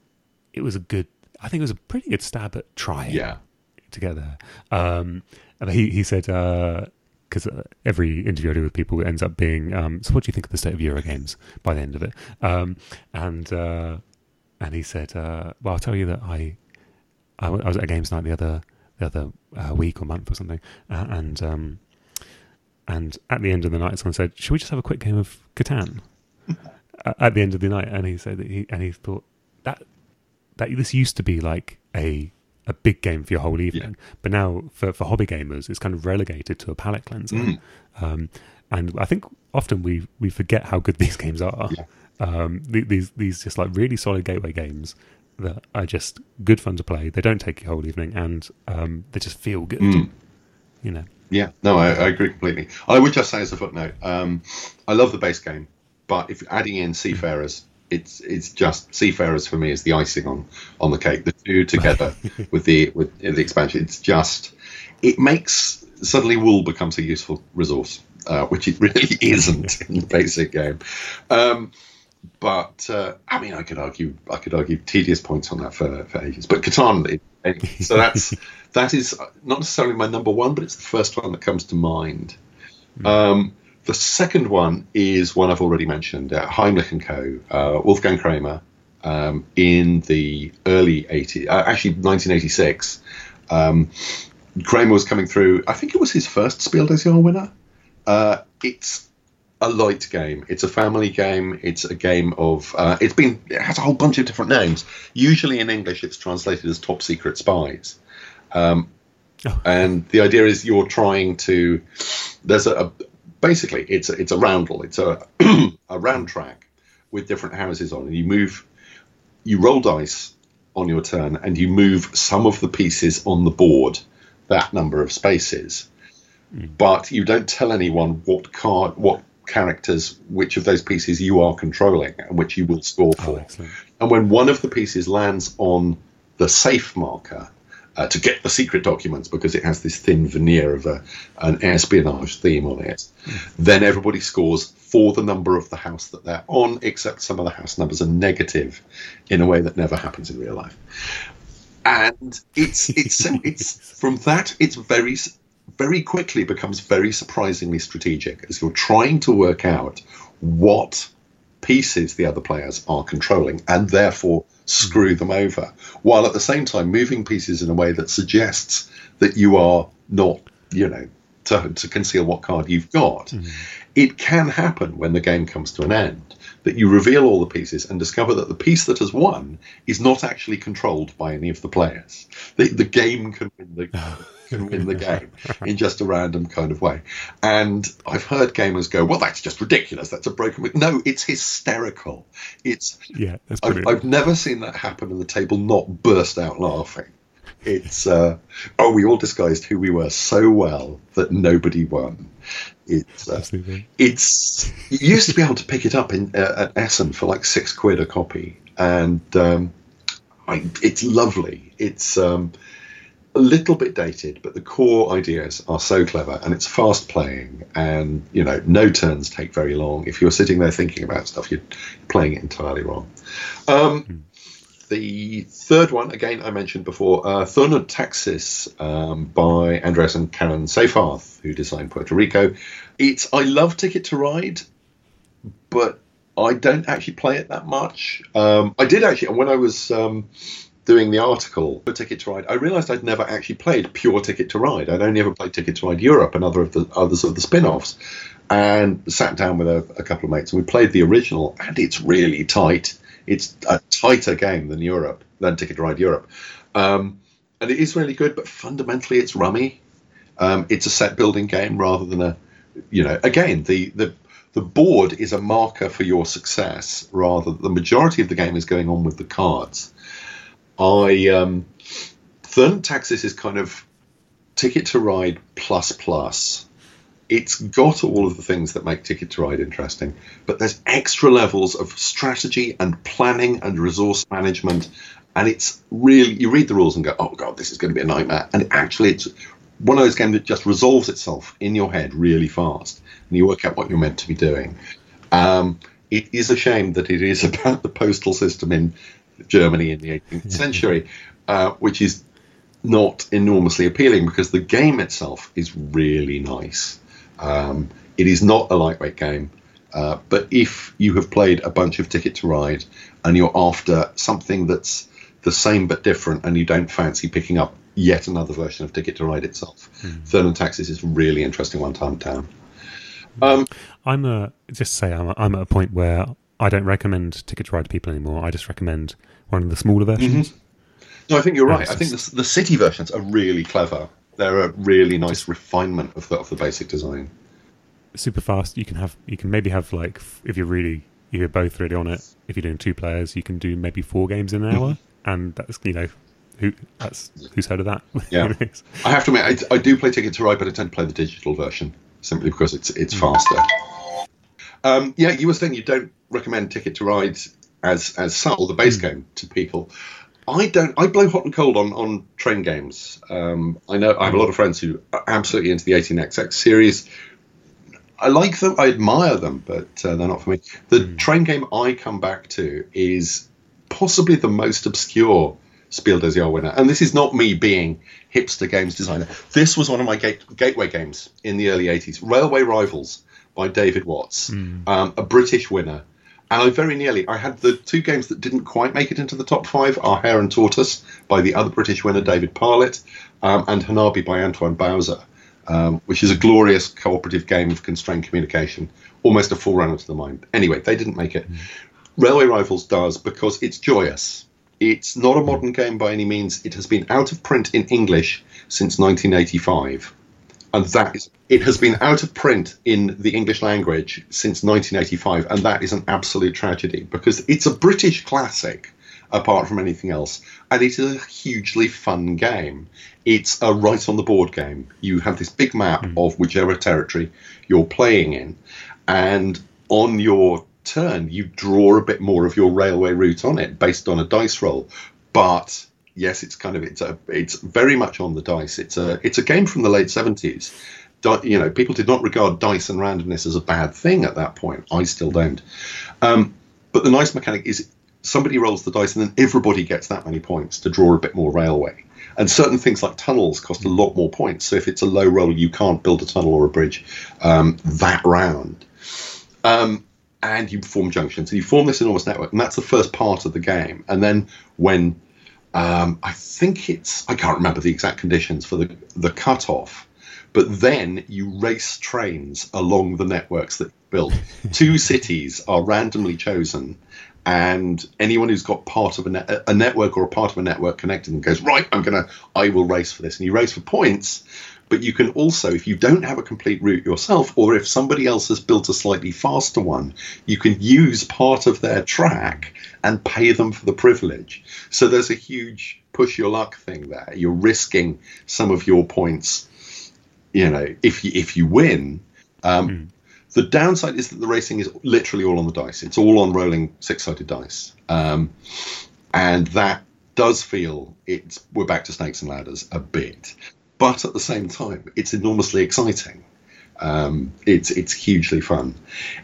it was a good. I think it was a pretty good stab at trying. Yeah. Together, um, and he he said uh, because uh, every interview I do with people ends up being, um, so what do you think of the state of Eurogames by the end of it? Um, and uh, and he said, uh, well, I'll tell you that I, I, w- I was at a games night the other the other uh, week or month or something, uh, and um, and at the end of the night, someone said, should we just have a quick game of Catan? [LAUGHS] at the end of the night, and he said that he and he thought that that this used to be like a a big game for your whole evening. Yeah. But now for, for hobby gamers, it's kind of relegated to a palate cleanser. Mm. Um, and I think often we we forget how good [LAUGHS] these games are. Yeah. Um, these these just like really solid gateway games that are just good fun to play. They don't take your whole evening, and um, they just feel good. Mm. You know. Yeah, no, I, I, agree completely. I would just say as a footnote, um, I love the base game, but if adding in Seafarers it's it's just Seafarers for me is the icing on on the cake. The two together [LAUGHS] with the with the expansion, it's just it makes suddenly wool becomes a useful resource, uh, which it really [LAUGHS] isn't [LAUGHS] in the basic game. Um, but uh, I mean, I could argue I could argue tedious points on that for, for ages. But Catan, so that's that is not necessarily my number one, but it's the first one that comes to mind. Hmm. Um, the second one is one I've already mentioned, uh, Heimlich and Co. Uh, Wolfgang Kramer um, in the early 80s, uh, actually 1986. Um, Kramer was coming through. I think it was his first Spiel des Jahres winner. Uh, it's a light game. It's a family game. It's a game of. Uh, it's been. It has a whole bunch of different names. Usually in English, it's translated as Top Secret Spies. Um, oh. And the idea is you're trying to. There's a, basically it's a, it's a roundel. It's a [CLEARS THROAT] a round track with different houses on, and you move, you roll dice on your turn, and you move some of the pieces on the board that number of spaces, mm. but you don't tell anyone what card what characters which of those pieces you are controlling and which you will score oh, for. Oh, and when one of the pieces lands on the safe marker, uh, to get the secret documents because it has this thin veneer of a, an espionage theme on it, then everybody scores for the number of the house that they're on, except some of the house numbers are negative in a way that never happens in real life. And it's it's [LAUGHS] it's from that it's very very quickly becomes very surprisingly strategic as you're trying to work out what pieces the other players are controlling and therefore screw them over, while at the same time moving pieces in a way that suggests that you are not, you know, to, to conceal what card you've got. Mm-hmm. It can happen when the game comes to an end that you reveal all the pieces and discover that the piece that has won is not actually controlled by any of the players. The, the game can win the [LAUGHS] can win the game in just a random kind of way. And I've heard gamers go, "Well, that's just ridiculous. That's a broken." No, it's hysterical. It's yeah. I've, I've never seen that happen, and the table not burst out laughing. It's uh, oh, we all disguised who we were so well that nobody won. It's uh, it's you used to be able to pick it up in uh, at Essen for like six quid a copy, and um, I, it's lovely. It's um, a little bit dated, but the core ideas are so clever, and it's fast playing, and you know no turns take very long. If you're sitting there thinking about stuff, you're playing it entirely wrong. Um, mm the third one, again, I mentioned before, uh, Thurn Taxis um, by Andreas and Karen Seyfarth, who designed Puerto Rico. It's I love Ticket to Ride, but I don't actually play it that much. Um, I did actually, when I was um, doing the article for Ticket to Ride, I realised I'd never actually played pure Ticket to Ride. I'd only ever played Ticket to Ride Europe and other of the others of the spin-offs, and sat down with a, a couple of mates and we played the original, and it's really tight it's a tighter game than Europe, than Ticket to Ride Europe. Um, and it is really good, but fundamentally it's rummy. Um, it's a set building game rather than a, you know, again, the, the, the board is a marker for your success rather the majority of the game is going on with the cards. I, um, Taxis is kind of Ticket to Ride plus plus it's got all of the things that make Ticket to Ride interesting, but there's extra levels of strategy and planning and resource management. And it's really, you read the rules and go, oh God, this is going to be a nightmare. And actually, it's one of those games that just resolves itself in your head really fast. And you work out what you're meant to be doing. Um, it is a shame that it is [LAUGHS] about the postal system in Germany in the 18th century, uh, which is not enormously appealing because the game itself is really nice. Um, it is not a lightweight game, uh, but if you have played a bunch of Ticket to Ride and you're after something that's the same but different, and you don't fancy picking up yet another version of Ticket to Ride itself, mm. Thurn Taxis is a really interesting one time down. Um, I'm a just say I'm a, I'm at a point where I don't recommend Ticket to Ride to people anymore. I just recommend one of the smaller versions. Mm-hmm. No, I think you're right. I think the, the city versions are really clever they're a really nice refinement of the of the basic design. Super fast. You can have you can maybe have like if you're really you're both really on it. If you're doing two players, you can do maybe four games in an hour, mm-hmm. and that's you know who that's who's heard of that? Yeah, [LAUGHS] I have to admit I, I, do play Ticket to Ride, but I tend to play the digital version simply because it's it's mm. faster. Um, yeah, you were saying you don't recommend Ticket to Ride as as Subtle, the base mm. game, to people. I don't. I blow hot and cold on on train games. Um, I know I have a lot of friends who are absolutely into the 18xx series. I like them. I admire them, but uh, they're not for me. The mm. train game I come back to is possibly the most obscure Spiel des Jahres winner. And this is not me being hipster games designer. This was one of my gate, gateway games in the early 80s. Railway Rivals by David Watts, mm. um, a British winner and I very nearly I had the two games that didn't quite make it into the top five are Hare and Tortoise by the other British winner David Parlett um, and Hanabi by Antoine Bauza, um, which is a glorious cooperative game of constrained communication, almost a forerunner to the mind. Anyway, they didn't make it. Mm. Railway Rivals does because it's joyous. It's not a modern game by any means. It has been out of print in English since 1985 and that is it has been out of print in the English language since 1985, and that is an absolute tragedy because it's a British classic apart from anything else, and it is a hugely fun game. It's a right on the board game. You have this big map mm. of whichever territory you're playing in, and on your turn, you draw a bit more of your railway route on it based on a dice roll, but yes, it's kind of it's a it's very much on the dice. It's a it's a game from the late seventies. You know, people did not regard dice and randomness as a bad thing at that point. I still don't. Um, but the nice mechanic is somebody rolls the dice and then everybody gets that many points to draw a bit more railway. And certain things like tunnels cost a lot more points. So if it's a low roll, you can't build a tunnel or a bridge um, that round. Um, and you form junctions, and you form this enormous network, and that's the first part of the game. And then when um, I think it's I can't remember the exact conditions for the the cutoff, but then you race trains along the networks that you built. [LAUGHS] Two cities are randomly chosen, and anyone who's got part of a, net, a network or a part of a network connected and goes right, I'm gonna, I will race for this, and you race for points. But you can also, if you don't have a complete route yourself, or if somebody else has built a slightly faster one, you can use part of their track and pay them for the privilege. So there's a huge push your luck thing there. You're risking some of your points, you know, if you if you win. Um, mm. The downside is that the racing is literally all on the dice. It's all on rolling six-sided dice, um, and that does feel it's we're back to snakes and ladders a bit, but at the same time, it's enormously exciting. Um, it's it's hugely fun.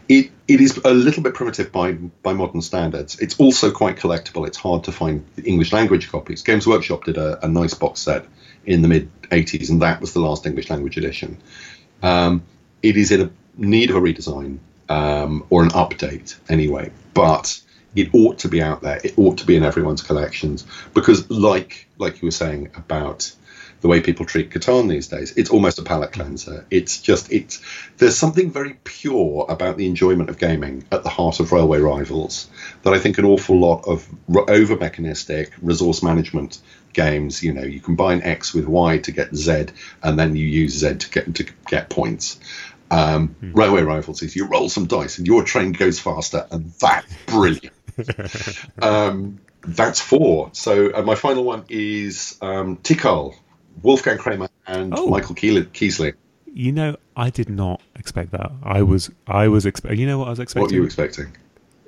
It it is a little bit primitive by by modern standards. It's also quite collectible. It's hard to find English language copies. Games Workshop did a, a nice box set in the mid '80s, and that was the last English language edition. Um, it is in a need of a redesign um, or an update anyway, but it ought to be out there. It ought to be in everyone's collections because, like like you were saying about the way people treat Catan these days. It's almost a palate cleanser. It's just it's there's something very pure about the enjoyment of gaming at the heart of Railway Rivals that I think an awful lot of over mechanistic resource management games. You know, you combine X with Y to get Z, and then you use Z to get to get points. Um, hmm. Railway Rivals is you roll some dice and your train goes faster, and that's brilliant. [LAUGHS] um, that's four. So uh, my final one is um, Tikal, Wolfgang Kramer and oh. Michael Kiesling. You know, I did not expect that. I was, I was expecting. You know what I was expecting? What were you expecting?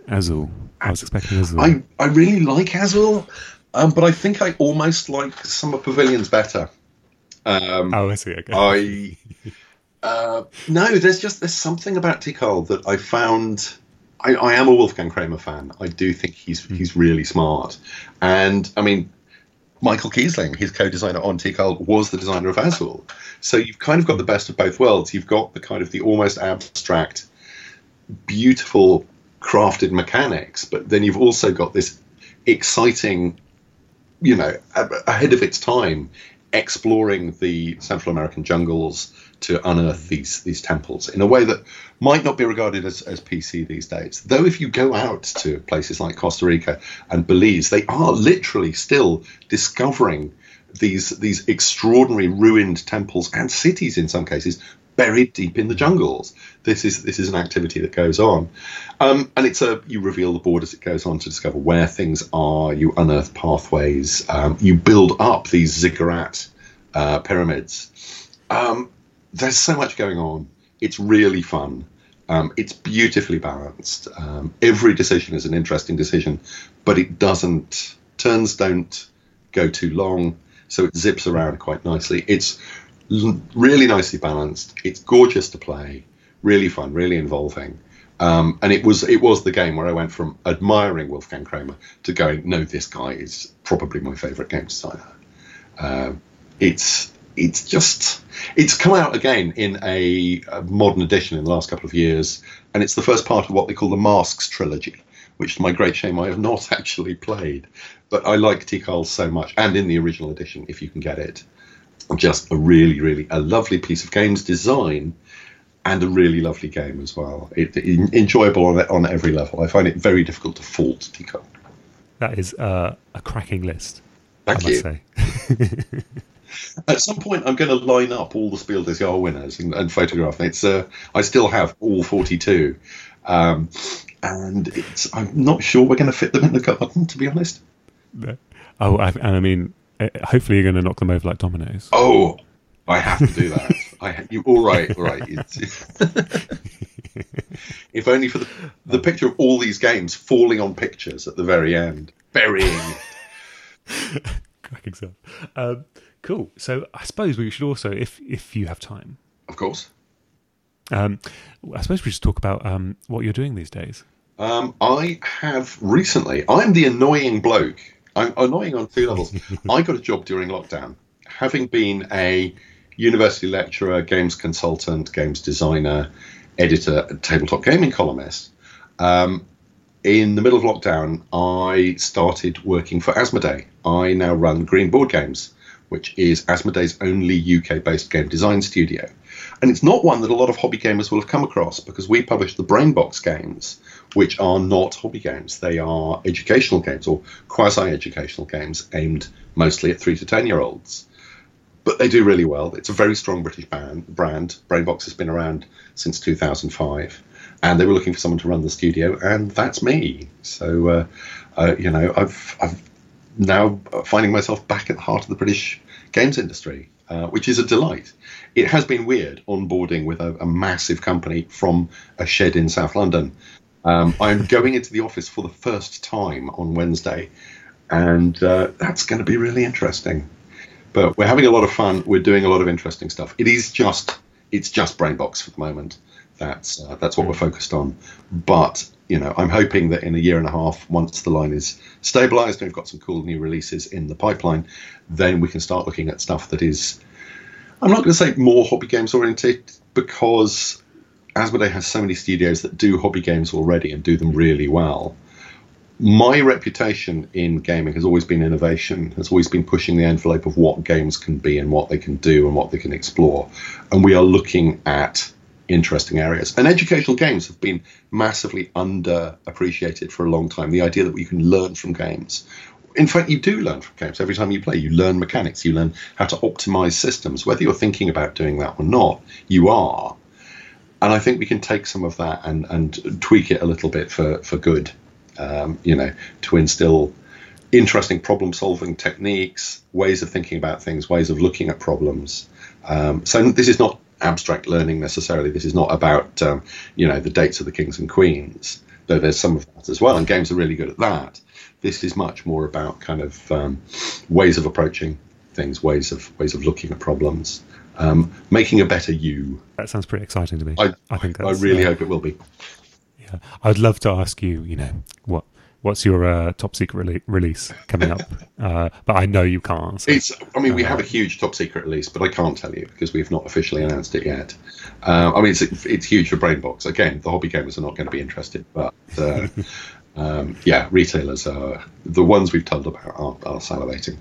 Azul. I was expecting Azul. I, I really like Azul, um, but I think I almost like Summer Pavilions better. Um, oh, I see. Okay. I uh, no, there's just there's something about Tikal that I found. I, I, am a Wolfgang Kramer fan. I do think he's mm. he's really smart, and I mean Michael Kiesling, his co-designer on Tikal, was the designer of Azul. So you've kind of got the best of both worlds. You've got the kind of the almost abstract, beautiful, crafted mechanics, but then you've also got this exciting, you know, ahead of its time, exploring the Central American jungles to unearth these these temples in a way that might not be regarded as, as PC these days. Though if you go out to places like Costa Rica and Belize, they are literally still discovering these these extraordinary ruined temples and cities in some cases buried deep in the jungles. This is this is an activity that goes on, um, and it's a you reveal the board as it goes on to discover where things are. You unearth pathways. Um, you build up these ziggurat uh, pyramids. Um, there's so much going on. It's really fun. Um, it's beautifully balanced. Um, every decision is an interesting decision, but it doesn't. Turns don't go too long, so it zips around quite nicely. It's really nicely balanced. It's gorgeous to play. Really fun. Really involving. Um, and it was it was the game where I went from admiring Wolfgang Kramer to going, no, this guy is probably my favourite game designer. Uh, it's it's just it's come out again in a, a, modern edition in the last couple of years, and it's the first part of what they call the Masks trilogy, which, to my great shame, I have not [LAUGHS] actually played. But I like Tikal so much, and in the original edition, if you can get it, just a really, really a lovely piece of games design, and a really lovely game as well. It, it, enjoyable on on every level. I find it very difficult to fault Tikal. That is uh, a cracking list. Thank I you. [LAUGHS] At some point, I'm going to line up all the Spiel des Jahres winners and, and photograph them. It's uh, I still have all 42, um, and it's I'm not sure we're going to fit them in the garden, to be honest. Oh, I, and I mean, eh, hopefully you're going to knock them over like dominoes. Oh, I have to do that. [LAUGHS] I you all right, all right. [LAUGHS] if only for the, the picture of all these games falling on pictures at the very end, burying. [LAUGHS] Cracking stuff. Um, Cool. So I suppose we should also, if if you have time, of course. Um, I suppose we should talk about um, what you're doing these days. Um, I have recently. I'm the annoying bloke. I'm annoying on two levels. [LAUGHS] I got a job during lockdown, having been a university lecturer, games consultant, games designer, editor, tabletop gaming columnist. Um, in the middle of lockdown, I started working for Asmodee. I now run Green Board Games, which is Asmodee's only UK based game design studio. And it's not one that a lot of hobby gamers will have come across because we publish the Brainbox games, which are not hobby games. They are educational games or quasi educational games aimed mostly at three to 10 year olds. But they do really well. It's a very strong British brand. Brainbox has been around since 2005. And they were looking for someone to run the studio, and that's me. So, uh, uh, you know, I've, I've now finding myself back at the heart of the British games industry, uh, which is a delight. It has been weird onboarding with a, a massive company from a shed in South London. Um, I'm going into the office for the first time on Wednesday, and uh, that's going to be really interesting. But we're having a lot of fun. We're doing a lot of interesting stuff. It is just it's just Brainbox for the moment. That's uh, that's what we're focused on. But you know, I'm hoping that in a year and a half, once the line is stabilized and we've got some cool new releases in the pipeline, then we can start looking at stuff that is, I'm not going to say more hobby games oriented because Asmodee has so many studios that do hobby games already and do them really well. My reputation in gaming has always been innovation, has always been pushing the envelope of what games can be and what they can do and what they can explore. And we are looking at interesting areas. And educational games have been massively underappreciated for a long time. The idea that you can learn from games. In fact, you do learn from games. Every time you play, you learn mechanics, you learn how to optimize systems. Whether you're thinking about doing that or not, you are. And I think we can take some of that and, and tweak it a little bit for, for good, um, you know, to instill interesting problem solving techniques, ways of thinking about things, ways of looking at problems. Um, so this is not abstract learning necessarily. This is not about um, you know the dates of the kings and queens, though there's some of that as well, and games are really good at that. This is much more about kind of um, ways of approaching things, ways of ways of looking at problems, um, making a better you. That sounds pretty exciting to me. I, I think I really uh, hope it will be. Yeah, I'd love to ask you. You know what what's your uh, top secret rele- release coming up? [LAUGHS] uh, but I know you can't. So, it's. I mean, we have a uh, huge top secret release, but I can't tell you because we've not officially announced it yet. Uh, I mean, it's it's huge for Brainbox. Again, the hobby gamers are not going to be interested, but uh, [LAUGHS] um, yeah, retailers are the ones we've told about are, are salivating.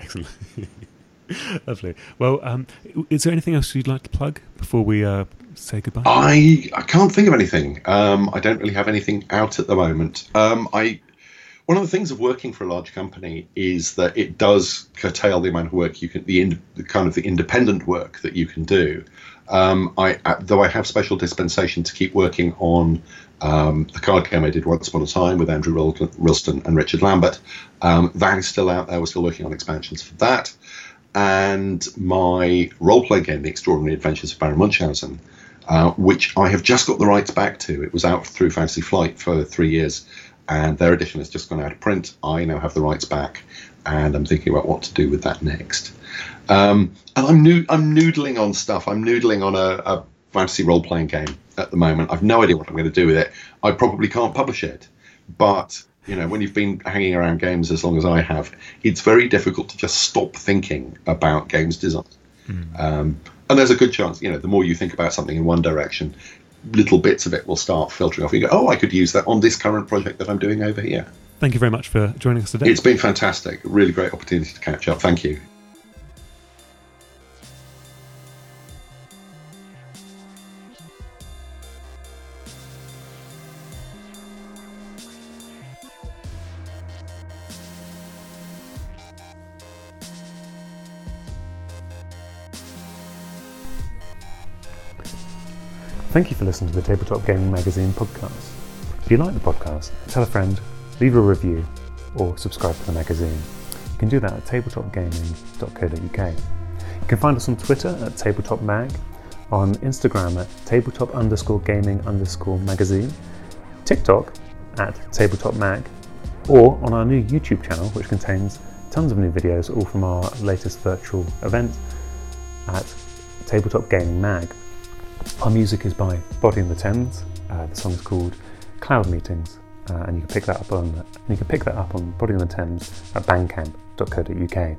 Excellent. [LAUGHS] Lovely. Well, um, is there anything else you'd like to plug before we uh, say goodbye? I I can't think of anything. Um, I don't really have anything out at the moment. Um, I one of the things of working for a large company is that it does curtail the amount of work you can the, in, the kind of the independent work that you can do. Um, I though I have special dispensation to keep working on um, the card game I did once upon a time with Andrew Rilstone and Richard Lambert. Um, that is still out there. We're still working on expansions for that. And my role playing game, The Extraordinary Adventures of Baron Munchausen, uh, which I have just got the rights back to. It was out through Fantasy Flight for three years, and their edition has just gone out of print. I now have the rights back, and I'm thinking about what to do with that next. Um, and I'm new. I'm noodling on stuff. I'm noodling on a, a fantasy role playing game at the moment. I've no idea what I'm going to do with it. I probably can't publish it, but you know, when you've been hanging around games as long as I have, it's very difficult to just stop thinking about games design. Mm. Um, and there's a good chance, you know, the more you think about something in one direction, little bits of it will start filtering off. You go, oh, I could use that on this current project that I'm doing over here. Thank you very much for joining us today. It's been fantastic. Really great opportunity to catch up. Thank you. Thank you for listening to the Tabletop Gaming Magazine podcast. If you like the podcast, tell a friend, leave a review, or subscribe to the magazine. You can do that at tabletopgaming.co.uk. You can find us on Twitter at tabletopmag, on Instagram at tabletop underscore gaming underscore magazine, TikTok at tabletopmag, or on our new YouTube channel, which contains tons of new videos, all from our latest virtual event at Tabletop Gaming Mag. Our music is by Body in the Thames. Uh, the song is called Cloud Meetings, uh, and you can pick that up on you can pick that up on Body in the Thames at bandcamp.co.uk.